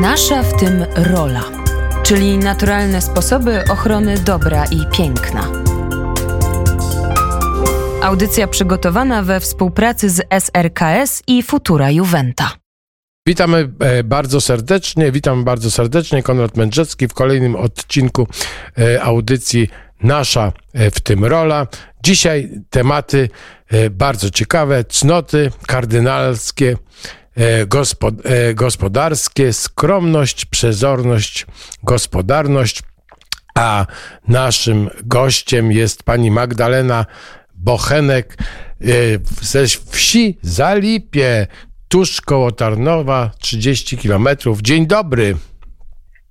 Nasza w tym rola, czyli naturalne sposoby ochrony dobra i piękna. Audycja przygotowana we współpracy z SRKS i Futura Juventa. Witamy e, bardzo serdecznie, witam bardzo serdecznie. Konrad Mędrzecki w kolejnym odcinku e, audycji Nasza e, w tym rola. Dzisiaj tematy bardzo ciekawe, cnoty kardynalskie, gospodarskie, skromność, przezorność, gospodarność. A naszym gościem jest pani Magdalena Bochenek ze wsi Zalipie, tuż koło Tarnowa, 30 kilometrów. Dzień dobry.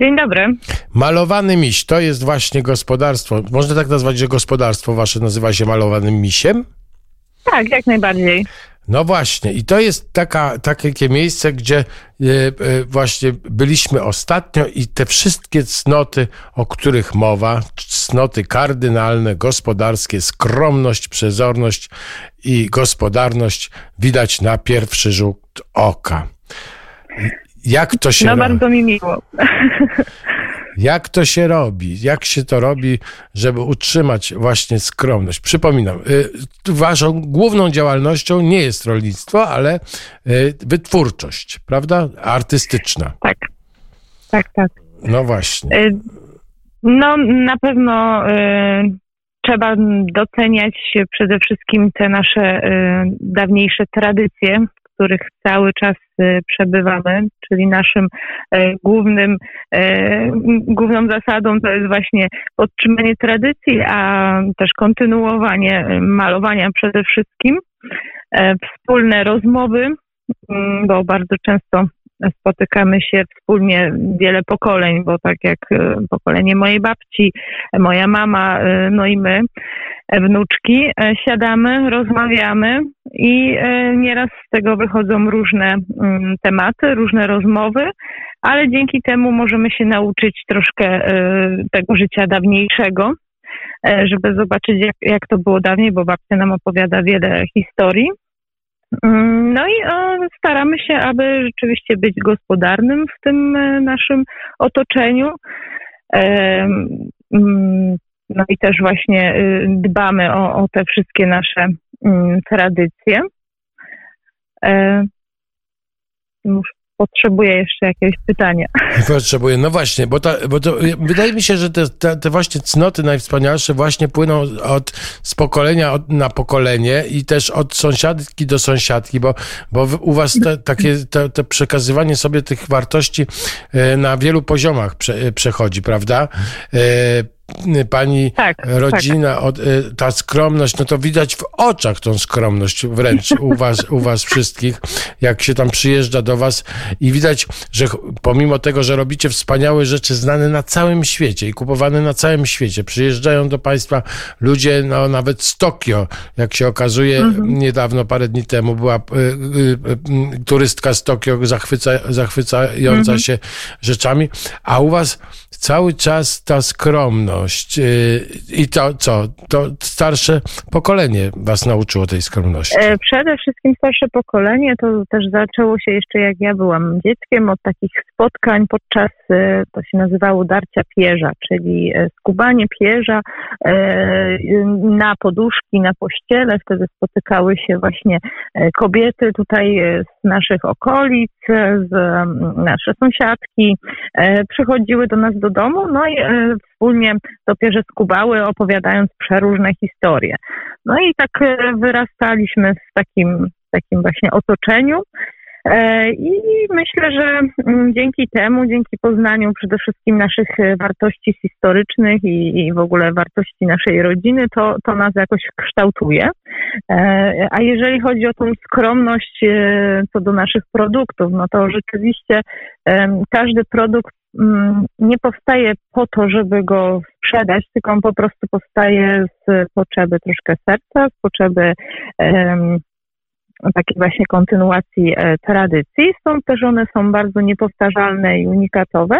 Dzień dobry. Malowany miś, to jest właśnie gospodarstwo. Można tak nazwać, że gospodarstwo wasze nazywa się malowanym misiem? Tak, jak najbardziej. No właśnie, i to jest taka, takie miejsce, gdzie e, e, właśnie byliśmy ostatnio i te wszystkie cnoty, o których mowa, cnoty kardynalne, gospodarskie, skromność, przezorność i gospodarność widać na pierwszy rzut oka. Jak to się No bardzo mi miło. Jak to się robi? Jak się to robi, żeby utrzymać właśnie skromność? Przypominam, y, waszą główną działalnością nie jest rolnictwo, ale y, wytwórczość, prawda? Artystyczna. Tak, tak, tak. No właśnie. Y, no na pewno trzeba doceniać przede wszystkim te nasze dawniejsze tradycje, których cały czas y, przebywamy, czyli naszym e, głównym, e, główną zasadą to jest właśnie podtrzymanie tradycji, a też kontynuowanie y, malowania przede wszystkim, e, wspólne rozmowy, mm, bo bardzo często spotykamy się wspólnie wiele pokoleń, bo tak jak pokolenie mojej babci, moja mama, no i my, wnuczki, siadamy, rozmawiamy i e, nieraz z tego wychodzą różne mm, tematy, różne rozmowy, ale dzięki temu możemy się nauczyć troszkę e, tego życia dawniejszego, e, żeby zobaczyć, jak, jak to było dawniej, bo babcia nam opowiada wiele historii. Mm, no i staramy się, aby rzeczywiście być gospodarnym w tym naszym otoczeniu. Mm, no i też właśnie y, dbamy o, o te wszystkie nasze mm, tradycje. E, potrzebuję jeszcze jakieś pytania. Potrzebuję, no właśnie, bo, to, bo to, wydaje mi się, że te, te, te, właśnie cnoty najwspanialsze właśnie płyną od, z pokolenia na pokolenie i też od sąsiadki do sąsiadki, bo, bo u was te, takie te, przekazywanie sobie tych wartości e, na wielu poziomach prze, przechodzi, prawda? E, pani tak, rodzina, tak. Od, y, ta skromność, no to widać w oczach tą skromność wręcz u was, u was wszystkich, jak się tam przyjeżdża do was i widać, że pomimo tego, że robicie wspaniałe rzeczy znane na całym świecie i kupowane na całym świecie, przyjeżdżają do państwa ludzie, no nawet z Tokio, jak się okazuje, mhm. niedawno, parę dni temu była y, y, y, turystka z Tokio zachwyca, zachwycająca mhm. się rzeczami, a u was cały czas ta skromność y, i to co? To starsze pokolenie was nauczyło tej skromności? E, przede wszystkim starsze pokolenie to też zaczęło się jeszcze jak ja byłam dzieckiem od takich spotkań podczas, y, to się nazywało darcia pierza, czyli e, skubanie pierza e, na poduszki, na pościele. Wtedy spotykały się właśnie kobiety tutaj z naszych okolic, z nasze sąsiadki, przychodziły do nas do domu, no i e, wspólnie topierze skubały, opowiadając przeróżne historie. No i tak e, wyrastaliśmy w takim, takim właśnie otoczeniu. E, I myślę, że mm, dzięki temu, dzięki poznaniu przede wszystkim naszych wartości historycznych i, i, w ogóle wartości naszej rodziny, to, to nas jakoś kształtuje. A jeżeli chodzi o tą skromność co do naszych produktów, no to rzeczywiście każdy produkt nie powstaje po to, żeby go sprzedać, tylko on po prostu powstaje z potrzeby troszkę serca, z potrzeby um, takiej właśnie kontynuacji e, tradycji. Stąd też one są bardzo niepowtarzalne i unikatowe.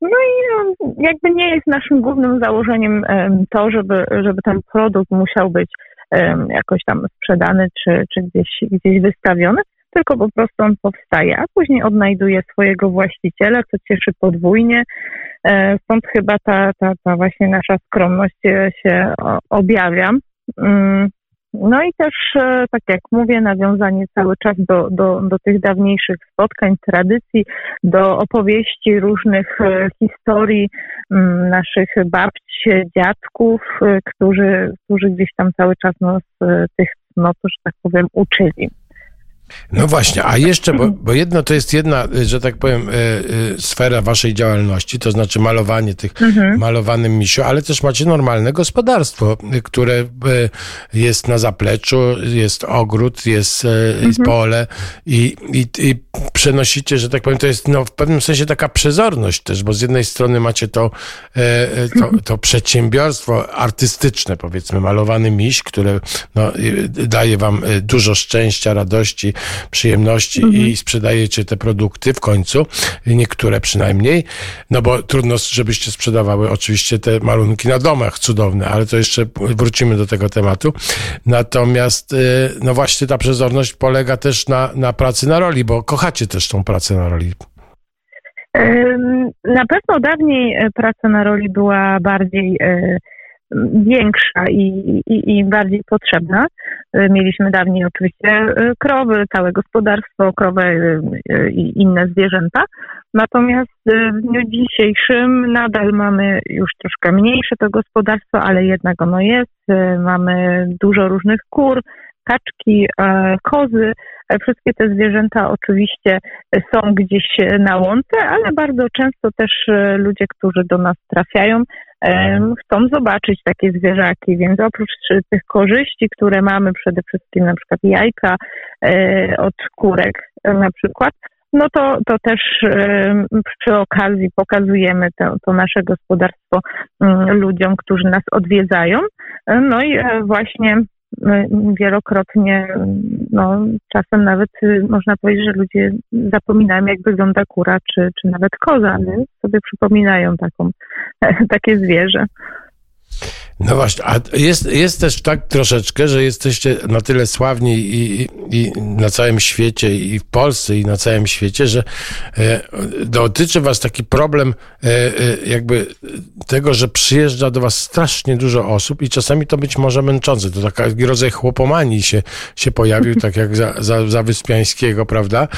No i um, jakby nie jest naszym głównym założeniem um, to, żeby, żeby ten produkt musiał być jakoś tam sprzedany czy, czy gdzieś, gdzieś wystawiony, tylko po prostu on powstaje, a później odnajduje swojego właściciela, co cieszy podwójnie. E, stąd chyba ta, ta, ta właśnie nasza skromność się objawia. Mm, no i też, e, tak jak mówię, nawiązanie cały czas do, do, do tych dawniejszych spotkań, tradycji, do opowieści różnych e, historii mm, naszych babci, dziadków, e, którzy, którzy gdzieś tam cały czas nas tych no to, że tak powiem, uczyli. No właśnie, a jeszcze, bo, bo, jedno to jest jedna, że tak powiem, e, e, sfera waszej działalności, to znaczy malowanie tych mhm. malowanym misiu, ale też macie normalne gospodarstwo, które e, jest na zapleczu, jest ogród, jest, mhm. pole i, i, i, przenosicie, że tak powiem, to jest no, w pewnym sensie taka przezorność też, bo z jednej strony macie to, to, to przedsiębiorstwo artystyczne, powiedzmy, malowany miś, które no, daje wam dużo szczęścia, radości, przyjemności mhm. i sprzedajecie te produkty w końcu, niektóre przynajmniej, no bo trudno, żebyście sprzedawały oczywiście te malunki na domach cudowne, ale to jeszcze wrócimy do tego tematu. Natomiast, y, no właśnie ta przezorność polega też na, na pracy na roli, bo kochacie też tą pracę na roli. Na pewno dawniej e, praca na roli była bardziej e, większa i, i, i bardziej potrzebna. E, mieliśmy dawniej oczywiście e, krowy, całe gospodarstwo, krowę e, i inne zwierzęta. Natomiast w dniu dzisiejszym nadal mamy już troszkę mniejsze to gospodarstwo, ale jednak ono jest. Mamy dużo różnych kur, kaczki, kozy. Wszystkie te zwierzęta oczywiście są gdzieś na łące, ale bardzo często też ludzie, którzy do nas trafiają, chcą zobaczyć takie zwierzaki, więc oprócz tych korzyści, które mamy, przede wszystkim na przykład jajka e, od kurek na przykład, no to, to też przy okazji pokazujemy to, to nasze gospodarstwo mm, ludziom, którzy nas odwiedzają. No i e, właśnie wielokrotnie, no, czasem nawet y, można powiedzieć, że ludzie zapominają, jak wygląda kura, czy, czy nawet koza, ale sobie przypominają taką, takie zwierzę. No właśnie, a jest, jest też tak troszeczkę, że jesteście na tyle sławni i, i, na całym świecie, i w Polsce, i na całym świecie, że e, dotyczy was taki problem e, e, jakby tego, że przyjeżdża do was strasznie dużo osób i czasami to być może męczące. To taki rodzaj chłopomanii się, się pojawił, tak jak za, za, za Wyspiańskiego, prawda?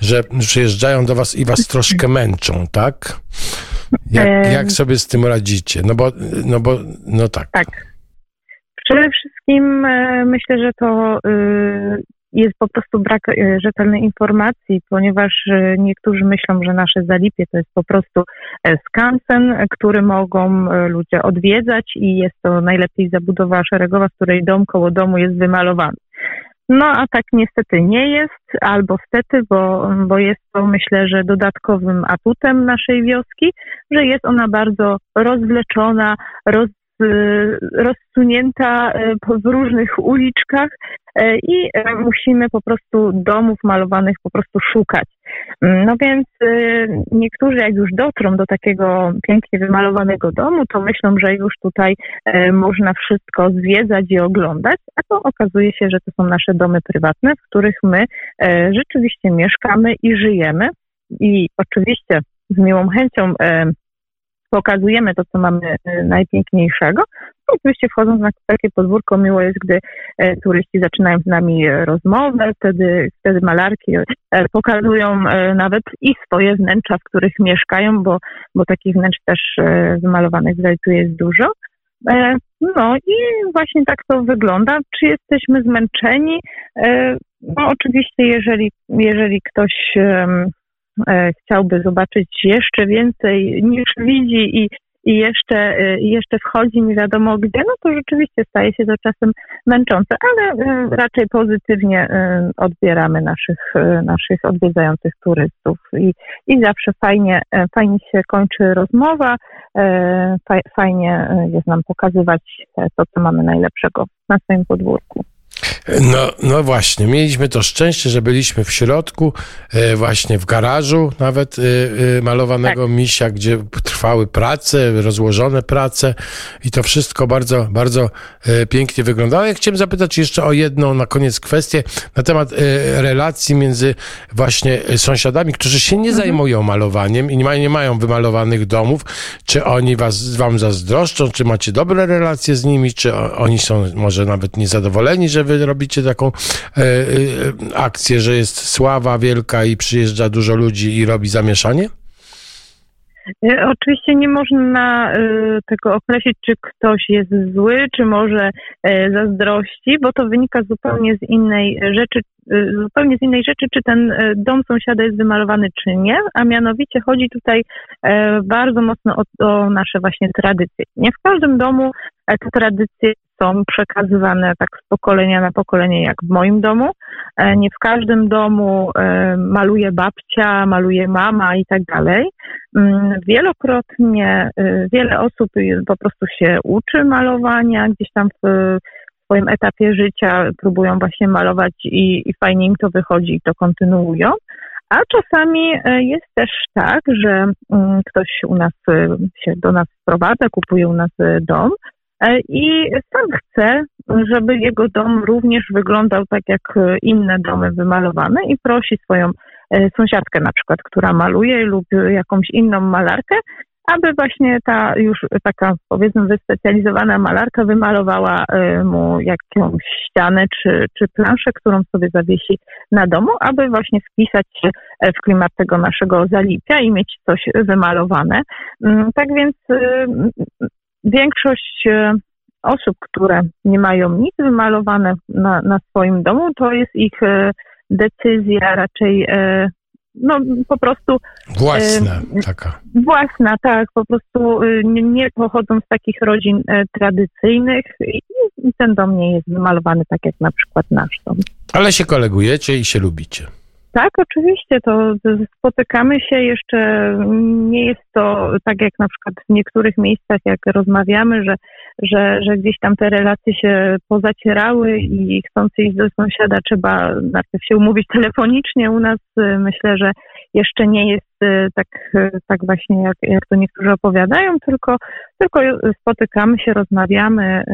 Że przyjeżdżają do was i was troszkę męczą, tak? Jak, jak sobie z tym radzicie? No bo, no bo, no tak. Tak. Przede wszystkim e, myślę, że to e, jest po prostu brak e, rzetelnej informacji, ponieważ niektórzy myślą, że nasze zalipie to jest po prostu skansen, który mogą ludzie odwiedzać i jest to najlepiej zabudowa szeregowa, w której dom koło domu jest wymalowany. No a tak niestety nie jest, albo stety, bo, bo jest to myślę, że dodatkowym atutem naszej wioski, że jest ona bardzo rozwleczona, roz, rozsunięta e, w różnych uliczkach e, i musimy po prostu domów malowanych po prostu szukać. No więc niektórzy jak już dotrą do takiego pięknie wymalowanego domu, to myślą, że już tutaj można wszystko zwiedzać i oglądać, a to okazuje się, że to są nasze domy prywatne, w których my rzeczywiście mieszkamy i żyjemy. I oczywiście z miłą chęcią pokazujemy to, co mamy e, najpiękniejszego. No, oczywiście wchodząc na takie podwórko, miło jest, gdy e, turyści zaczynają z nami e, rozmowę, wtedy, wtedy malarki pokazują nawet i swoje wnętrza, w których mieszkają, bo, bo takich wnętrz też wymalowanych w Zajcu jest dużo. No i właśnie tak to wygląda. Czy jesteśmy zmęczeni? No oczywiście, jeżeli, jeżeli ktoś chciałby zobaczyć jeszcze więcej niż widzi i, i jeszcze, e, jeszcze wchodzi nie wiadomo gdzie, no to rzeczywiście staje się to czasem męczące, ale e, raczej pozytywnie odbieramy naszych, naszych odwiedzających turystów i, i zawsze fajnie, fajnie się kończy rozmowa, fajnie jest nam pokazywać to, co mamy najlepszego na swoim podwórku. No, no właśnie, mieliśmy to szczęście, że byliśmy w środku, e, właśnie w garażu nawet e, e, malowanego tak. misia, gdzie trwały prace, rozłożone prace i to wszystko bardzo, bardzo pięknie wyglądało. Ja chciałem zapytać jeszcze o jedną na koniec kwestię na temat relacji między właśnie sąsiadami, którzy się nie mhm. zajmują malowaniem i nie mają, nie mają wymalowanych domów. Czy oni was, wam zazdroszczą, czy macie dobre relacje z nimi, czy oni są może nawet niezadowoleni, że wy robicie taką e, e, akcję, że jest sława wielka i przyjeżdża dużo ludzi i robi zamieszanie? E, oczywiście nie można tego określić, czy ktoś jest zły, czy może zazdrości, bo to wynika zupełnie z innej rzeczy, zupełnie z innej rzeczy, czy ten dom sąsiada jest wymalowany, czy nie, a mianowicie chodzi tutaj bardzo mocno o, o nasze właśnie tradycje. Nie w każdym domu te tradycje są przekazywane tak z pokolenia na pokolenie, jak w moim domu. E, nie w każdym domu e, maluje babcia, maluje mama i tak dalej. Mm, wielokrotnie e, wiele osób po prostu się uczy malowania, gdzieś tam w swoim etapie życia próbują właśnie malować i, i fajnie im to wychodzi i to kontynuują. A czasami jest też tak, że mm, ktoś u nas się do nas wprowadza, kupuje u nas dom i sam chce, żeby jego dom również wyglądał tak jak inne domy wymalowane i prosi swoją e, sąsiadkę na przykład, która maluje lub jakąś inną malarkę, aby właśnie ta już taka powiedzmy wyspecjalizowana malarka wymalowała e, mu jakąś ścianę czy, czy planszę, którą sobie zawiesi na domu, aby właśnie wpisać się w klimat tego naszego zalipia i mieć coś wymalowane. Mm, tak więc większość e, osób, które nie mają nic wymalowane na, na swoim domu, to jest ich e, decyzja raczej e, no po prostu własna taka. Własna, tak, po prostu nie, nie pochodzą z takich rodzin tradycyjnych i, i ten dom nie jest wymalowany tak jak na przykład nasz dom. Ale się kolegujecie i się lubicie. Tak, oczywiście, to spotykamy się jeszcze, nie jest to tak jak na przykład w niektórych miejscach, jak rozmawiamy, że, że, że gdzieś tam te relacje się pozacierały i chcąc iść do sąsiada trzeba najpierw się umówić telefonicznie. U nas y, myślę, że jeszcze nie jest y, tak, y, tak właśnie jak, jak to niektórzy opowiadają, tylko, tylko spotykamy się, rozmawiamy,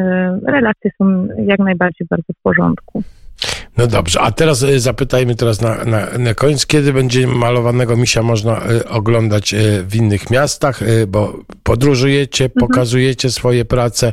relacje są jak najbardziej bardzo w porządku. No dobrze, a teraz e, zapytajmy teraz na, na, na koniec, kiedy będzie malowanego misia można e, oglądać e, w innych miastach, bo podróżujecie, mhm. pokazujecie swoje prace,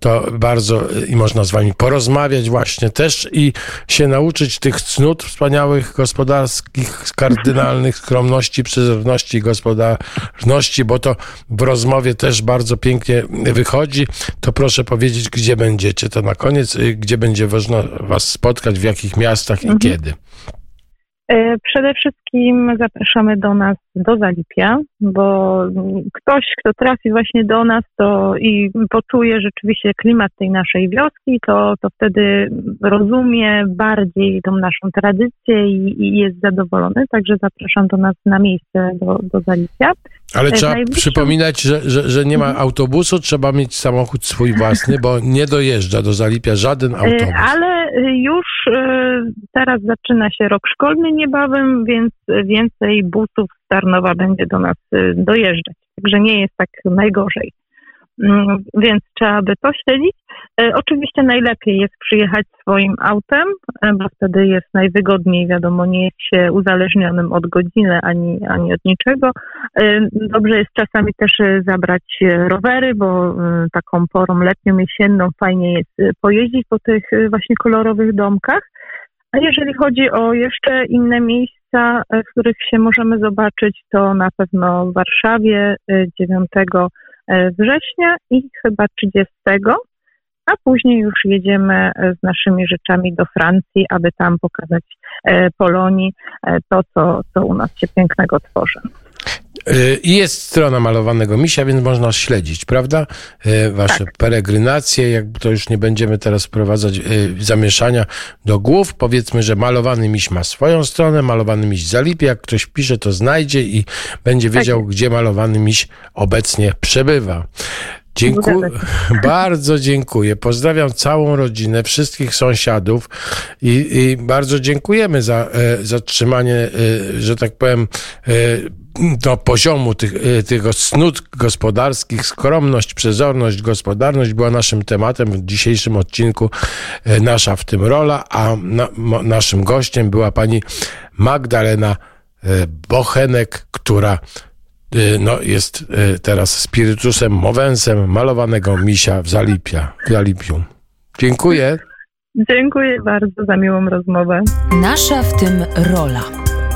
to bardzo i można z wami porozmawiać właśnie też i się nauczyć tych cnót wspaniałych gospodarskich, kardynalnych, skromności, przezorności i gospodarności, bo to w rozmowie też bardzo pięknie wychodzi. To proszę powiedzieć, gdzie będziecie. To na koniec, y, gdzie będzie można was spotkać, w jakich miastach i mhm. kiedy. E, przede wszystkim zapraszamy do nas do Zalipia, bo ktoś, kto trafi właśnie do nas to i poczuje rzeczywiście klimat tej naszej wioski, to, to wtedy rozumie bardziej tą naszą tradycję i, i jest zadowolony. Także zapraszam do nas na miejsce do, do Zalipia. Ale e, trzeba przypominać, że, że, że, nie ma mhm. autobusu, trzeba mieć samochód swój własny, bo nie dojeżdża do Zalipia żaden e, autobus. Ale już teraz zaczyna się rok szkolny niebawem, więc więcej busów z Tarnowa będzie do nas dojeżdżać. Także nie jest tak najgorzej. Mm, więc trzeba by to śledzić. E, oczywiście najlepiej jest przyjechać swoim autem, e, bo wtedy jest najwygodniej, wiadomo, nie jest się uzależnionym od godziny ani, ani od niczego. E, dobrze jest czasami też zabrać rowery, bo taką porą letnią, jesienną fajnie jest pojeździć po tych właśnie kolorowych domkach. A jeżeli chodzi o jeszcze inne miejsca, w których się możemy zobaczyć, to na pewno w Warszawie 9 E, września i chyba 30, a później już jedziemy e, z naszymi rzeczami do Francji, aby tam pokazać e, Polonii to, co, co u nas się pięknego tworzy. I jest strona malowanego misia, więc można śledzić, prawda? Wasze tak. peregrinacje, jakby to już nie będziemy teraz wprowadzać zamieszania do głów. Powiedzmy, że malowany miś ma swoją stronę, malowany miś zalipie. Jak ktoś pisze, to znajdzie i będzie tak. wiedział, tak. gdzie malowany miś obecnie przebywa. Dziękuję, bardzo dziękuję. Pozdrawiam całą rodzinę, wszystkich sąsiadów i, i bardzo dziękujemy za, e, za trzymanie, e, że tak powiem, e, do poziomu tych, tych snut gospodarskich. Skromność, przezorność, gospodarność była naszym tematem w dzisiejszym odcinku Nasza w tym rola, a na, naszym gościem była pani Magdalena Bochenek, która no, jest y, teraz spirytusem mowensem malowanego misia w Zalipia, w Zalipiu. Dziękuję. Dziękuję bardzo za miłą rozmowę. Nasza w tym rola,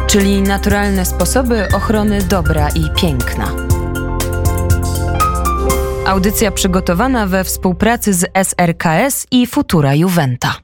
czyli naturalne sposoby ochrony dobra i piękna. Audycja przygotowana we współpracy z SRKS i Futura Juventa.